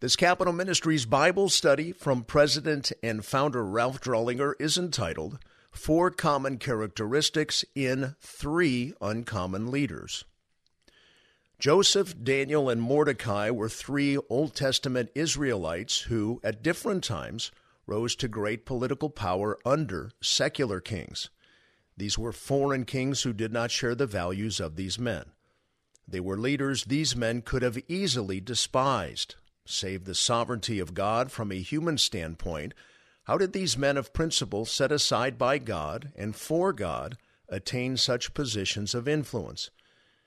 This Capitol Ministries Bible study from President and founder Ralph Drollinger is entitled Four Common Characteristics in Three Uncommon Leaders. Joseph, Daniel, and Mordecai were three Old Testament Israelites who, at different times, rose to great political power under secular kings. These were foreign kings who did not share the values of these men. They were leaders these men could have easily despised, save the sovereignty of God from a human standpoint, how did these men of principle set aside by God and for God attain such positions of influence?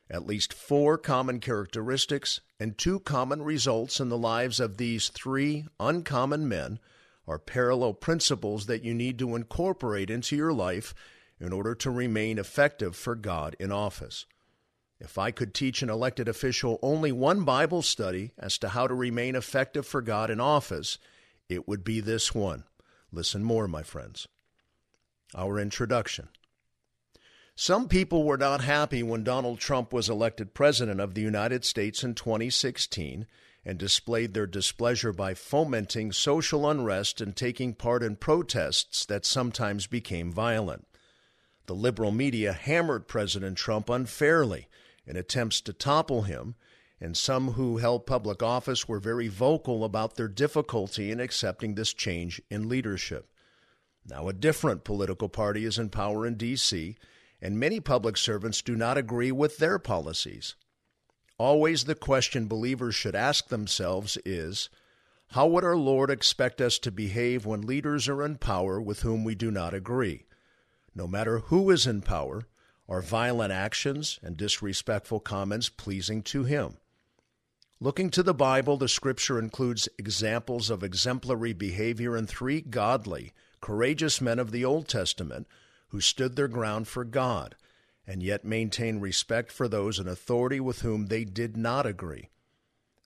At least four common characteristics and two common results in the lives of these three uncommon men are parallel principles that you need to incorporate into your life in order to remain effective for God in office. If I could teach an elected official only one Bible study as to how to remain effective for God in office, it would be this one. Listen more, my friends. Our introduction. Some people were not happy when Donald Trump was elected President of the United States in 2016 and displayed their displeasure by fomenting social unrest and taking part in protests that sometimes became violent. The liberal media hammered President Trump unfairly in attempts to topple him, and some who held public office were very vocal about their difficulty in accepting this change in leadership. Now, a different political party is in power in D.C., and many public servants do not agree with their policies. Always the question believers should ask themselves is how would our Lord expect us to behave when leaders are in power with whom we do not agree? No matter who is in power, are violent actions and disrespectful comments pleasing to Him? Looking to the Bible, the Scripture includes examples of exemplary behavior in three godly, courageous men of the Old Testament who stood their ground for God and yet maintained respect for those in authority with whom they did not agree.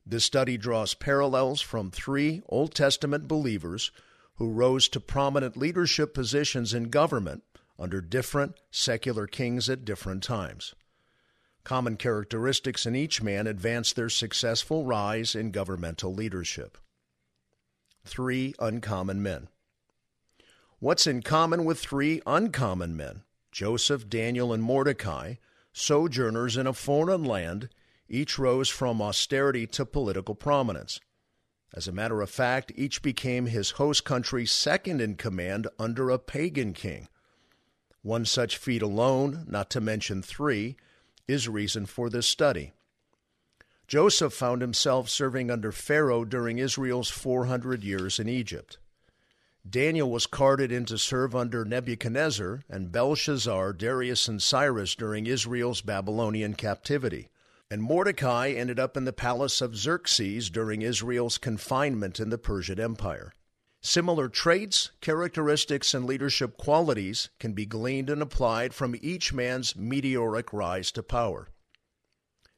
This study draws parallels from three Old Testament believers who rose to prominent leadership positions in government under different secular kings at different times. Common characteristics in each man advance their successful rise in governmental leadership. Three uncommon men. What's in common with three uncommon men? Joseph, Daniel, and Mordecai, sojourners in a foreign land, each rose from austerity to political prominence. As a matter of fact, each became his host country's second in command under a pagan king. One such feat alone, not to mention three, is reason for this study. Joseph found himself serving under Pharaoh during Israel's 400 years in Egypt. Daniel was carted in to serve under Nebuchadnezzar and Belshazzar, Darius, and Cyrus during Israel's Babylonian captivity. And Mordecai ended up in the palace of Xerxes during Israel's confinement in the Persian Empire. Similar traits, characteristics, and leadership qualities can be gleaned and applied from each man's meteoric rise to power.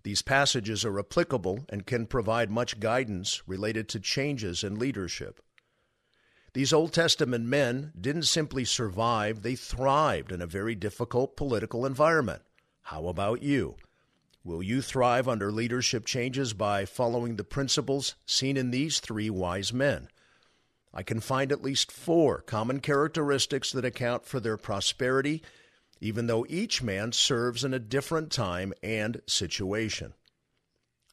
These passages are applicable and can provide much guidance related to changes in leadership. These Old Testament men didn't simply survive, they thrived in a very difficult political environment. How about you? Will you thrive under leadership changes by following the principles seen in these three wise men? I can find at least four common characteristics that account for their prosperity, even though each man serves in a different time and situation.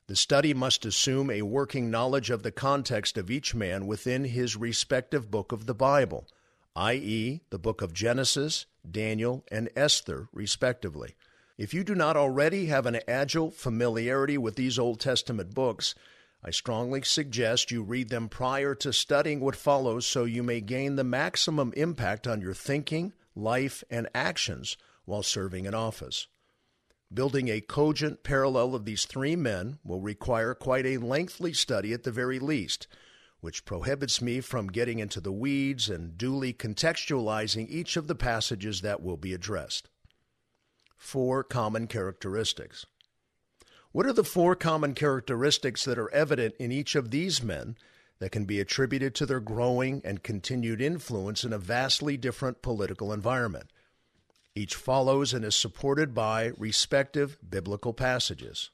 The study must assume a working knowledge of the context of each man within his respective book of the Bible, i.e., the book of Genesis, Daniel, and Esther, respectively. If you do not already have an agile familiarity with these Old Testament books, I strongly suggest you read them prior to studying what follows so you may gain the maximum impact on your thinking, life, and actions while serving in office. Building a cogent parallel of these three men will require quite a lengthy study at the very least, which prohibits me from getting into the weeds and duly contextualizing each of the passages that will be addressed. Four common characteristics. What are the four common characteristics that are evident in each of these men that can be attributed to their growing and continued influence in a vastly different political environment? Each follows and is supported by respective biblical passages.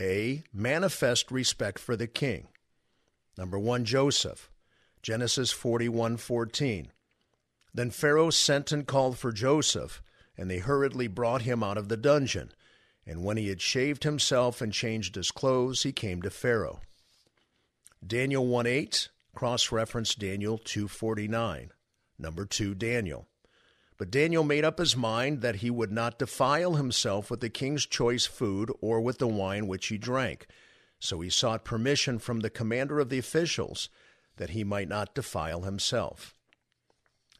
A. Manifest respect for the king. Number 1 Joseph, Genesis 41:14. Then Pharaoh sent and called for Joseph, and they hurriedly brought him out of the dungeon. And when he had shaved himself and changed his clothes, he came to Pharaoh. Daniel 1:8 cross-reference Daniel 2:49. Number 2 Daniel. But Daniel made up his mind that he would not defile himself with the king's choice food or with the wine which he drank. So he sought permission from the commander of the officials that he might not defile himself.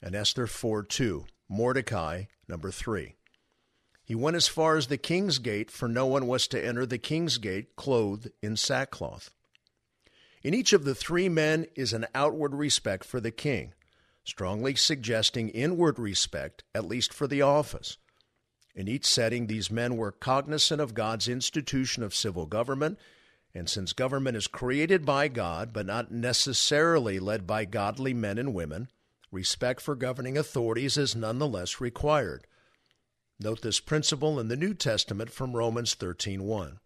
And Esther 4 2, Mordecai, number 3. He went as far as the king's gate, for no one was to enter the king's gate clothed in sackcloth. In each of the three men is an outward respect for the king, strongly suggesting inward respect, at least for the office. In each setting, these men were cognizant of God's institution of civil government and since government is created by God, but not necessarily led by godly men and women, respect for governing authorities is nonetheless required. Note this principle in the New Testament from Romans 13:1.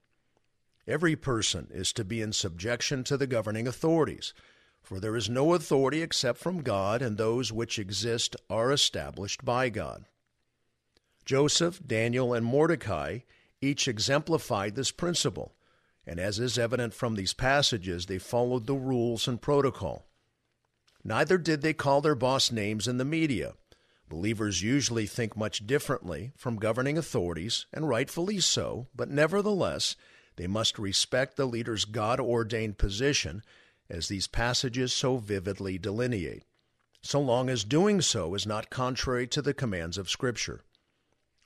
Every person is to be in subjection to the governing authorities, for there is no authority except from God, and those which exist are established by God. Joseph, Daniel, and Mordecai each exemplified this principle and as is evident from these passages, they followed the rules and protocol. Neither did they call their boss names in the media. Believers usually think much differently from governing authorities, and rightfully so, but nevertheless, they must respect the leader's God ordained position, as these passages so vividly delineate, so long as doing so is not contrary to the commands of Scripture.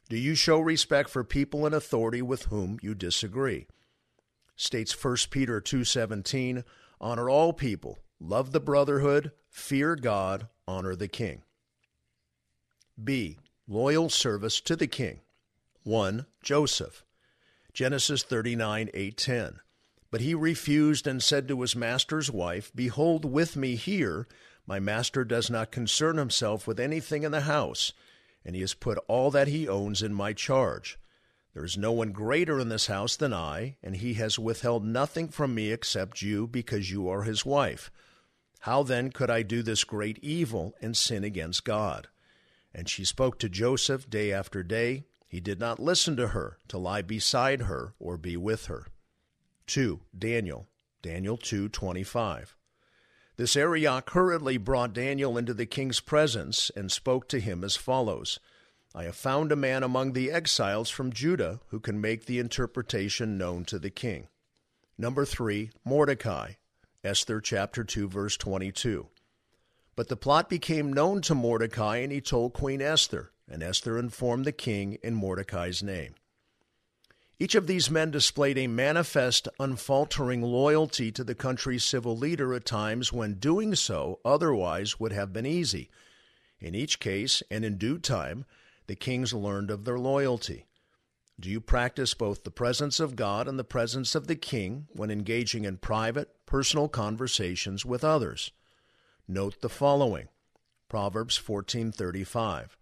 Do you show respect for people in authority with whom you disagree? states 1 Peter 2:17, honor all people, love the brotherhood, fear God, honor the king. B. Loyal service to the king. 1. Joseph. Genesis 39:8-10. But he refused and said to his master's wife, Behold, with me here, my master does not concern himself with anything in the house, and he has put all that he owns in my charge. There is no one greater in this house than I, and he has withheld nothing from me except you, because you are his wife. How then could I do this great evil and sin against God? And she spoke to Joseph day after day. He did not listen to her, to lie beside her or be with her. 2. Daniel. Daniel 2:25. This Arioch hurriedly brought Daniel into the king's presence and spoke to him as follows. I have found a man among the exiles from Judah who can make the interpretation known to the king. Number three, Mordecai. Esther chapter 2, verse 22. But the plot became known to Mordecai, and he told Queen Esther, and Esther informed the king in Mordecai's name. Each of these men displayed a manifest, unfaltering loyalty to the country's civil leader at times when doing so otherwise would have been easy. In each case, and in due time, the kings learned of their loyalty. Do you practice both the presence of God and the presence of the king when engaging in private, personal conversations with others? Note the following Proverbs 14:35.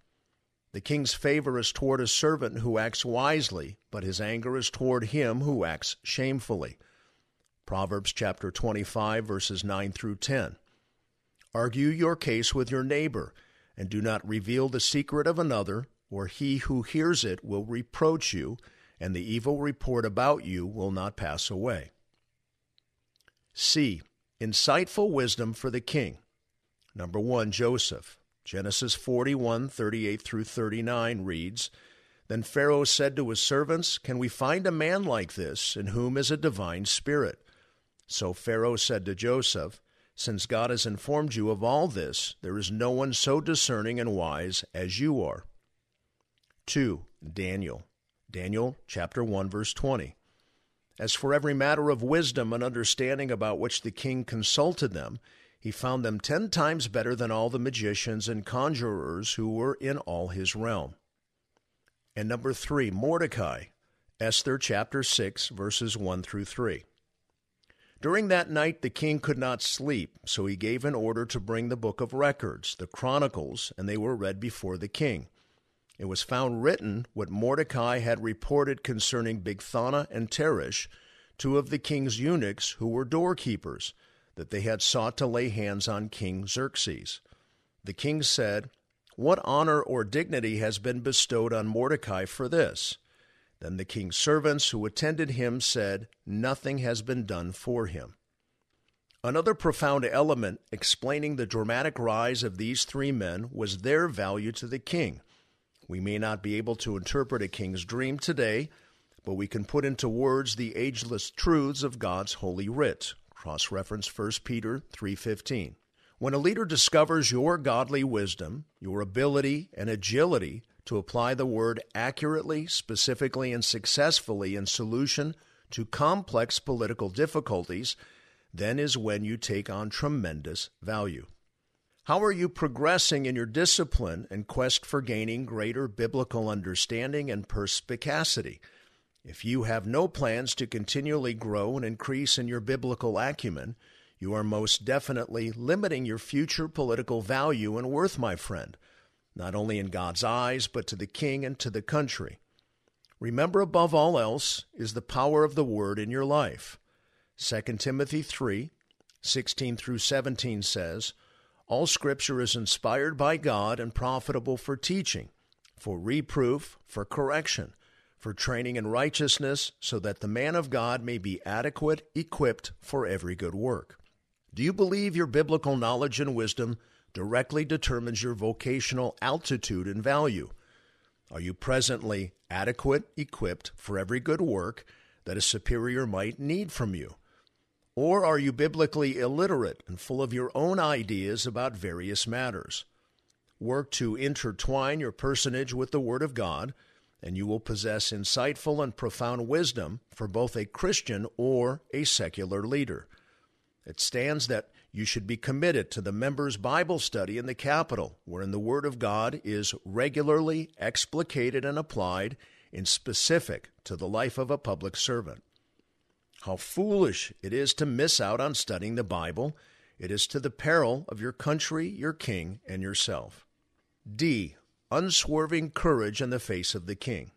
The king's favor is toward a servant who acts wisely, but his anger is toward him who acts shamefully. Proverbs chapter 25 verses 9 through 10. Argue your case with your neighbor, and do not reveal the secret of another or he who hears it will reproach you, and the evil report about you will not pass away. C. Insightful wisdom for the king. Number 1, Joseph. Genesis 41, 38 through 39 reads, Then Pharaoh said to his servants, Can we find a man like this, in whom is a divine spirit? So Pharaoh said to Joseph, Since God has informed you of all this, there is no one so discerning and wise as you are. 2. Daniel. Daniel chapter 1 verse 20. As for every matter of wisdom and understanding about which the king consulted them, he found them ten times better than all the magicians and conjurers who were in all his realm. And number 3, Mordecai. Esther chapter 6 verses 1 through 3. During that night the king could not sleep, so he gave an order to bring the book of records, the chronicles, and they were read before the king. It was found written what Mordecai had reported concerning Bigthana and Teresh, two of the king's eunuchs who were doorkeepers, that they had sought to lay hands on King Xerxes. The king said, What honor or dignity has been bestowed on Mordecai for this? Then the king's servants who attended him said, Nothing has been done for him. Another profound element explaining the dramatic rise of these three men was their value to the king. We may not be able to interpret a king's dream today, but we can put into words the ageless truths of God's holy writ. Cross reference 1 Peter 3:15. When a leader discovers your godly wisdom, your ability and agility to apply the word accurately, specifically, and successfully in solution to complex political difficulties, then is when you take on tremendous value. How are you progressing in your discipline and quest for gaining greater biblical understanding and perspicacity? If you have no plans to continually grow and increase in your biblical acumen, you are most definitely limiting your future political value and worth, my friend, not only in God's eyes, but to the king and to the country. Remember above all else is the power of the word in your life. 2 Timothy 3 16 through 17 says, All scripture is inspired by God and profitable for teaching, for reproof, for correction for training in righteousness, so that the man of God may be adequate, equipped for every good work. Do you believe your biblical knowledge and wisdom directly determines your vocational altitude and value? Are you presently adequate, equipped for every good work that a superior might need from you? Or are you biblically illiterate and full of your own ideas about various matters? Work to intertwine your personage with the Word of God and you will possess insightful and profound wisdom for both a Christian or a secular leader. It stands that you should be committed to the members' Bible study in the Capitol, wherein the Word of God is regularly explicated and applied in specific to the life of a public servant. How foolish it is to miss out on studying the Bible. It is to the peril of your country, your king, and yourself. D unswerving courage in the face of the king.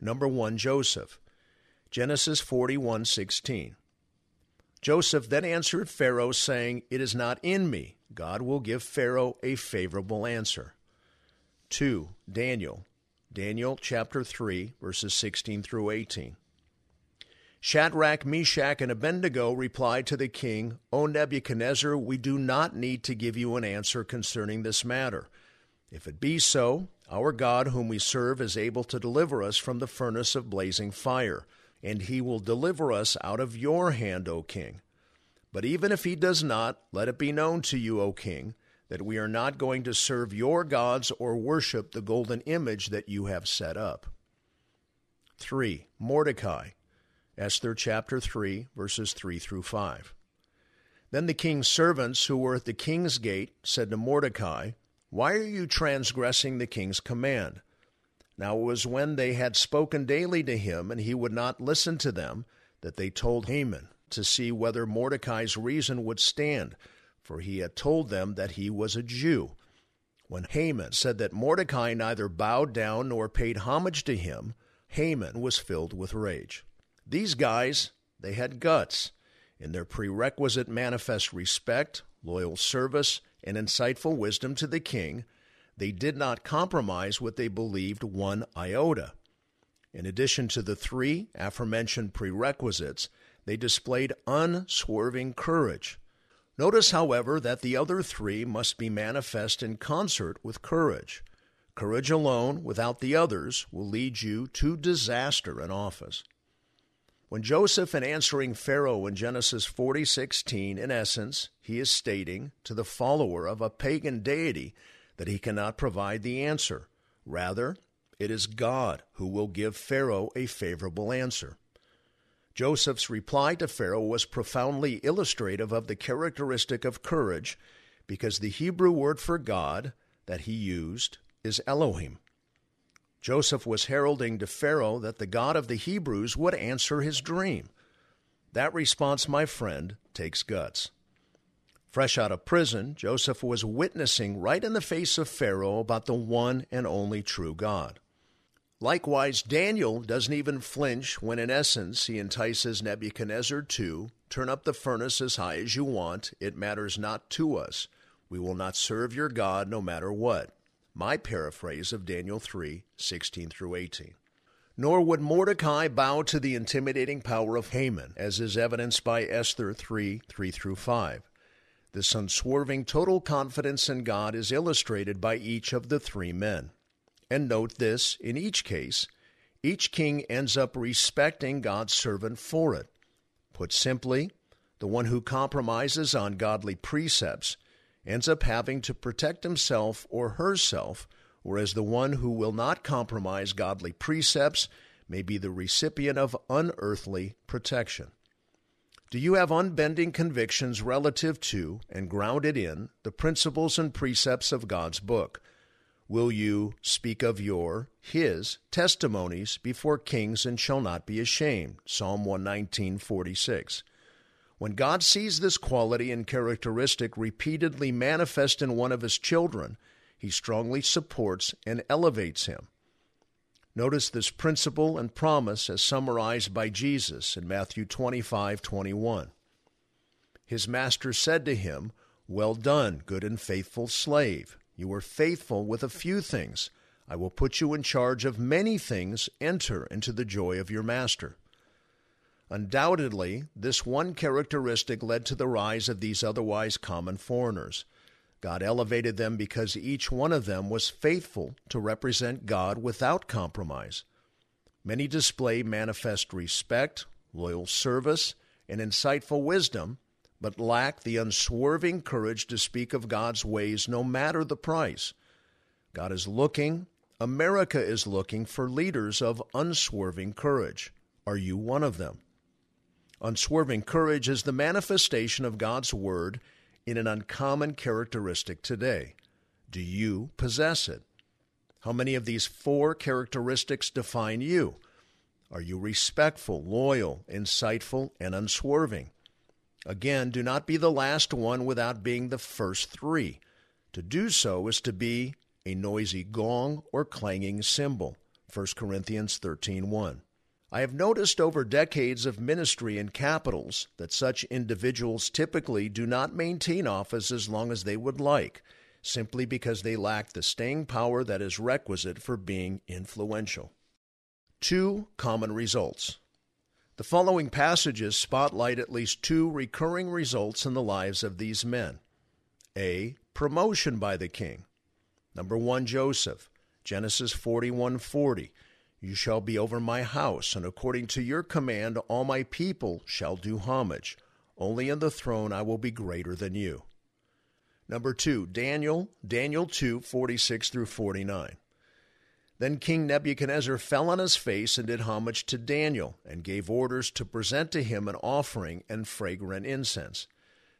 Number 1 Joseph. Genesis 41:16. Joseph then answered Pharaoh saying, "It is not in me. God will give Pharaoh a favorable answer." 2. Daniel. Daniel chapter 3 verses 16 through 18. Shadrach, Meshach, and Abednego replied to the king, O Nebuchadnezzar, we do not need to give you an answer concerning this matter. If it be so, our God, whom we serve, is able to deliver us from the furnace of blazing fire, and he will deliver us out of your hand, O king. But even if he does not, let it be known to you, O king, that we are not going to serve your gods or worship the golden image that you have set up. 3. Mordecai. Esther chapter 3, verses 3 through 5. Then the king's servants who were at the king's gate said to Mordecai, why are you transgressing the king's command? Now it was when they had spoken daily to him, and he would not listen to them, that they told Haman to see whether Mordecai's reason would stand, for he had told them that he was a Jew. When Haman said that Mordecai neither bowed down nor paid homage to him, Haman was filled with rage. These guys, they had guts. In their prerequisite manifest respect, loyal service, and insightful wisdom to the king, they did not compromise what they believed one iota. In addition to the three aforementioned prerequisites, they displayed unswerving courage. Notice, however, that the other three must be manifest in concert with courage. Courage alone, without the others, will lead you to disaster in office. When Joseph, in answering Pharaoh in Genesis 40:16, in essence, he is stating to the follower of a pagan deity that he cannot provide the answer. Rather, it is God who will give Pharaoh a favorable answer. Joseph's reply to Pharaoh was profoundly illustrative of the characteristic of courage because the Hebrew word for God that he used is Elohim. Joseph was heralding to Pharaoh that the God of the Hebrews would answer his dream. That response, my friend, takes guts. Fresh out of prison, Joseph was witnessing right in the face of Pharaoh about the one and only true God. Likewise, Daniel doesn't even flinch when, in essence, he entices Nebuchadnezzar to Turn up the furnace as high as you want. It matters not to us. We will not serve your God no matter what. My paraphrase of Daniel 3 16 through 18. Nor would Mordecai bow to the intimidating power of Haman, as is evidenced by Esther 3 3 through 5. This unswerving total confidence in God is illustrated by each of the three men. And note this in each case, each king ends up respecting God's servant for it. Put simply, the one who compromises on godly precepts ends up having to protect himself or herself, whereas the one who will not compromise godly precepts may be the recipient of unearthly protection. Do you have unbending convictions relative to and grounded in the principles and precepts of God's book? Will you speak of your, his, testimonies before kings and shall not be ashamed? Psalm 119:46. When God sees this quality and characteristic repeatedly manifest in one of his children, he strongly supports and elevates him. Notice this principle and promise as summarized by Jesus in Matthew 25:21. His master said to him, "Well done, good and faithful slave. You were faithful with a few things. I will put you in charge of many things. Enter into the joy of your master." Undoubtedly, this one characteristic led to the rise of these otherwise common foreigners. God elevated them because each one of them was faithful to represent God without compromise. Many display manifest respect, loyal service, and insightful wisdom, but lack the unswerving courage to speak of God's ways no matter the price. God is looking, America is looking for leaders of unswerving courage. Are you one of them? Unswerving courage is the manifestation of God's Word in an uncommon characteristic today. Do you possess it? How many of these four characteristics define you? Are you respectful, loyal, insightful, and unswerving? Again, do not be the last one without being the first three. To do so is to be a noisy gong or clanging cymbal. 1 Corinthians 13:1. I have noticed over decades of ministry in capitals that such individuals typically do not maintain office as long as they would like, simply because they lack the staying power that is requisite for being influential. Two common results. The following passages spotlight at least two recurring results in the lives of these men. A. Promotion by the king. Number 1 Joseph, Genesis 41:40. 40. You shall be over my house, and according to your command all my people shall do homage. Only in the throne I will be greater than you. Number two, Daniel, Daniel 2, 46 through 49. Then King Nebuchadnezzar fell on his face and did homage to Daniel, and gave orders to present to him an offering and fragrant incense.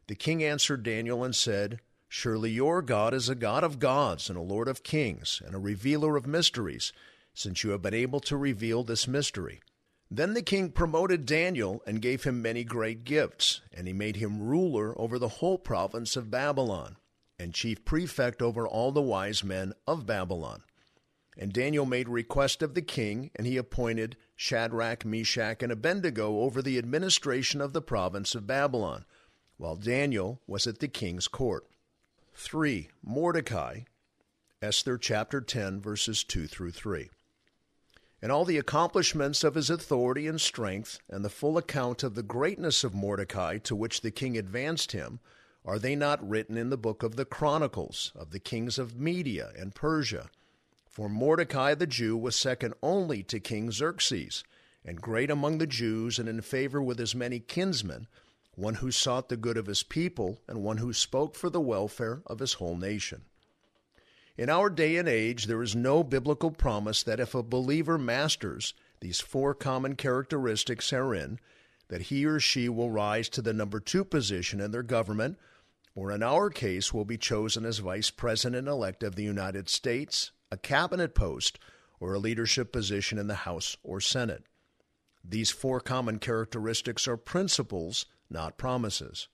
The king answered Daniel and said, Surely your God is a God of gods and a Lord of kings, and a revealer of mysteries since you have been able to reveal this mystery. Then the king promoted Daniel and gave him many great gifts, and he made him ruler over the whole province of Babylon, and chief prefect over all the wise men of Babylon. And Daniel made request of the king, and he appointed Shadrach, Meshach, and Abednego over the administration of the province of Babylon, while Daniel was at the king's court. 3. Mordecai, Esther chapter 10, verses 2 through 3 and all the accomplishments of his authority and strength, and the full account of the greatness of Mordecai to which the king advanced him, are they not written in the book of the Chronicles of the kings of Media and Persia? For Mordecai the Jew was second only to King Xerxes, and great among the Jews, and in favor with his many kinsmen, one who sought the good of his people, and one who spoke for the welfare of his whole nation. In our day and age, there is no biblical promise that if a believer masters these four common characteristics herein, that he or she will rise to the number two position in their government, or in our case, will be chosen as vice president elect of the United States, a cabinet post, or a leadership position in the House or Senate. These four common characteristics are principles, not promises.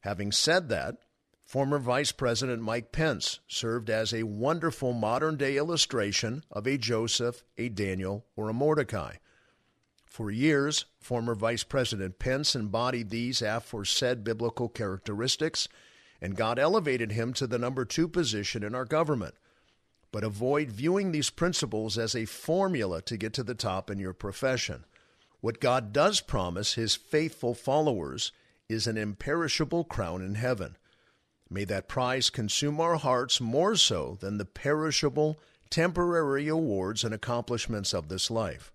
Having said that, Former Vice President Mike Pence served as a wonderful modern day illustration of a Joseph, a Daniel, or a Mordecai. For years, former Vice President Pence embodied these aforesaid biblical characteristics, and God elevated him to the number two position in our government. But avoid viewing these principles as a formula to get to the top in your profession. What God does promise his faithful followers is an imperishable crown in heaven. May that prize consume our hearts more so than the perishable, temporary awards and accomplishments of this life.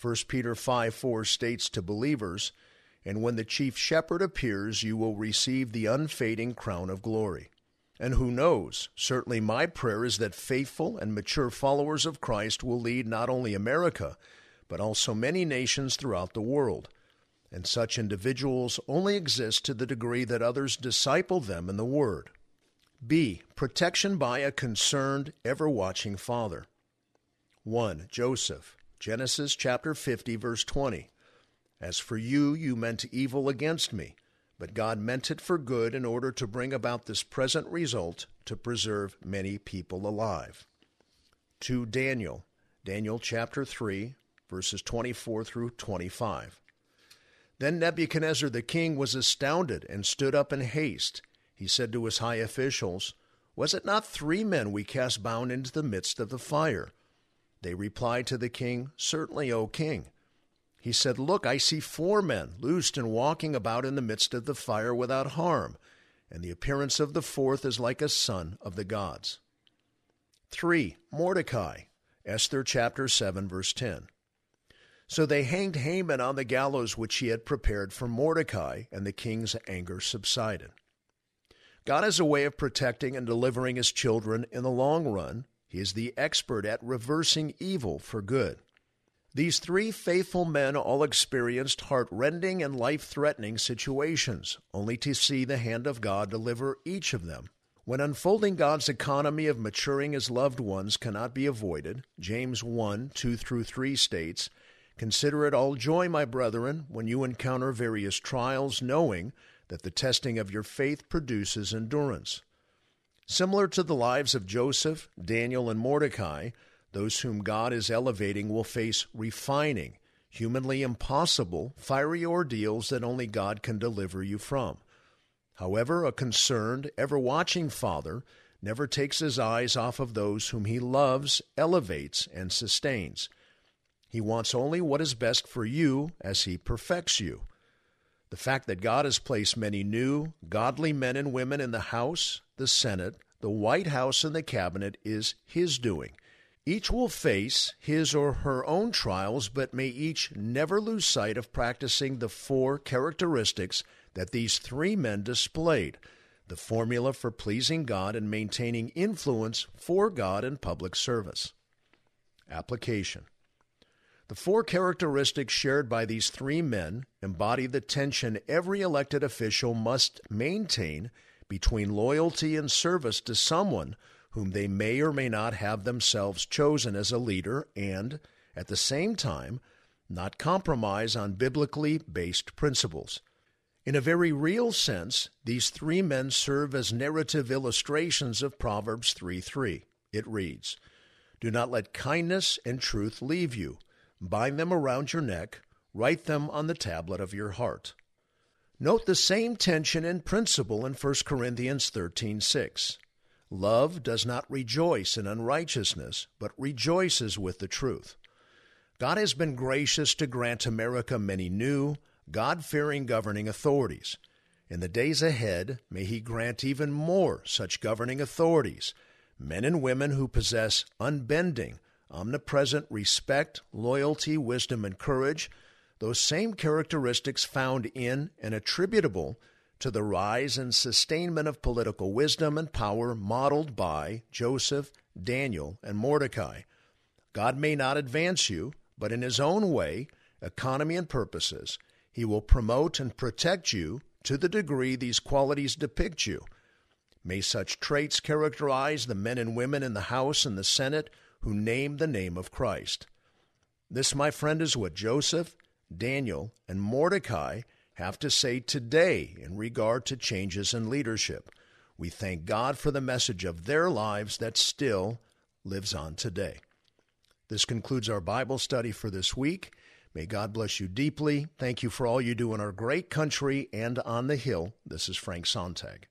1 Peter 5 4 states to believers, And when the chief shepherd appears, you will receive the unfading crown of glory. And who knows? Certainly, my prayer is that faithful and mature followers of Christ will lead not only America, but also many nations throughout the world and such individuals only exist to the degree that others disciple them in the Word. B. Protection by a concerned, ever watching Father. 1. Joseph, Genesis chapter 50, verse 20. As for you, you meant evil against me, but God meant it for good in order to bring about this present result to preserve many people alive. 2. Daniel, Daniel chapter 3, verses 24 through 25. Then Nebuchadnezzar the king was astounded and stood up in haste. He said to his high officials, Was it not three men we cast bound into the midst of the fire? They replied to the king, Certainly, O king. He said, Look, I see four men loosed and walking about in the midst of the fire without harm, and the appearance of the fourth is like a son of the gods. 3. Mordecai, Esther chapter 7, verse 10. So they hanged Haman on the gallows which he had prepared for Mordecai, and the king's anger subsided. God has a way of protecting and delivering his children in the long run. He is the expert at reversing evil for good. These three faithful men all experienced heart rending and life threatening situations, only to see the hand of God deliver each of them. When unfolding God's economy of maturing his loved ones cannot be avoided, James 1 2 through 3 states, Consider it all joy, my brethren, when you encounter various trials, knowing that the testing of your faith produces endurance. Similar to the lives of Joseph, Daniel, and Mordecai, those whom God is elevating will face refining, humanly impossible, fiery ordeals that only God can deliver you from. However, a concerned, ever watching Father never takes his eyes off of those whom he loves, elevates, and sustains. He wants only what is best for you as He perfects you. The fact that God has placed many new, godly men and women in the House, the Senate, the White House, and the Cabinet is His doing. Each will face his or her own trials, but may each never lose sight of practicing the four characteristics that these three men displayed the formula for pleasing God and maintaining influence for God in public service. Application the four characteristics shared by these three men embody the tension every elected official must maintain between loyalty and service to someone whom they may or may not have themselves chosen as a leader and, at the same time, not compromise on biblically based principles. In a very real sense, these three men serve as narrative illustrations of Proverbs 3 3. It reads, Do not let kindness and truth leave you bind them around your neck, write them on the tablet of your heart. Note the same tension and principle in 1 Corinthians 13:6. Love does not rejoice in unrighteousness, but rejoices with the truth. God has been gracious to grant America many new, God fearing governing authorities. In the days ahead, may He grant even more such governing authorities, men and women who possess unbending, omnipresent respect, loyalty, wisdom, and courage, those same characteristics found in and attributable to the rise and sustainment of political wisdom and power modeled by Joseph, Daniel, and Mordecai. God may not advance you, but in His own way, economy, and purposes, He will promote and protect you to the degree these qualities depict you. May such traits characterize the men and women in the House and the Senate who name the name of Christ. This, my friend, is what Joseph, Daniel, and Mordecai have to say today in regard to changes in leadership. We thank God for the message of their lives that still lives on today. This concludes our Bible study for this week. May God bless you deeply. Thank you for all you do in our great country and on the Hill. This is Frank Sontag.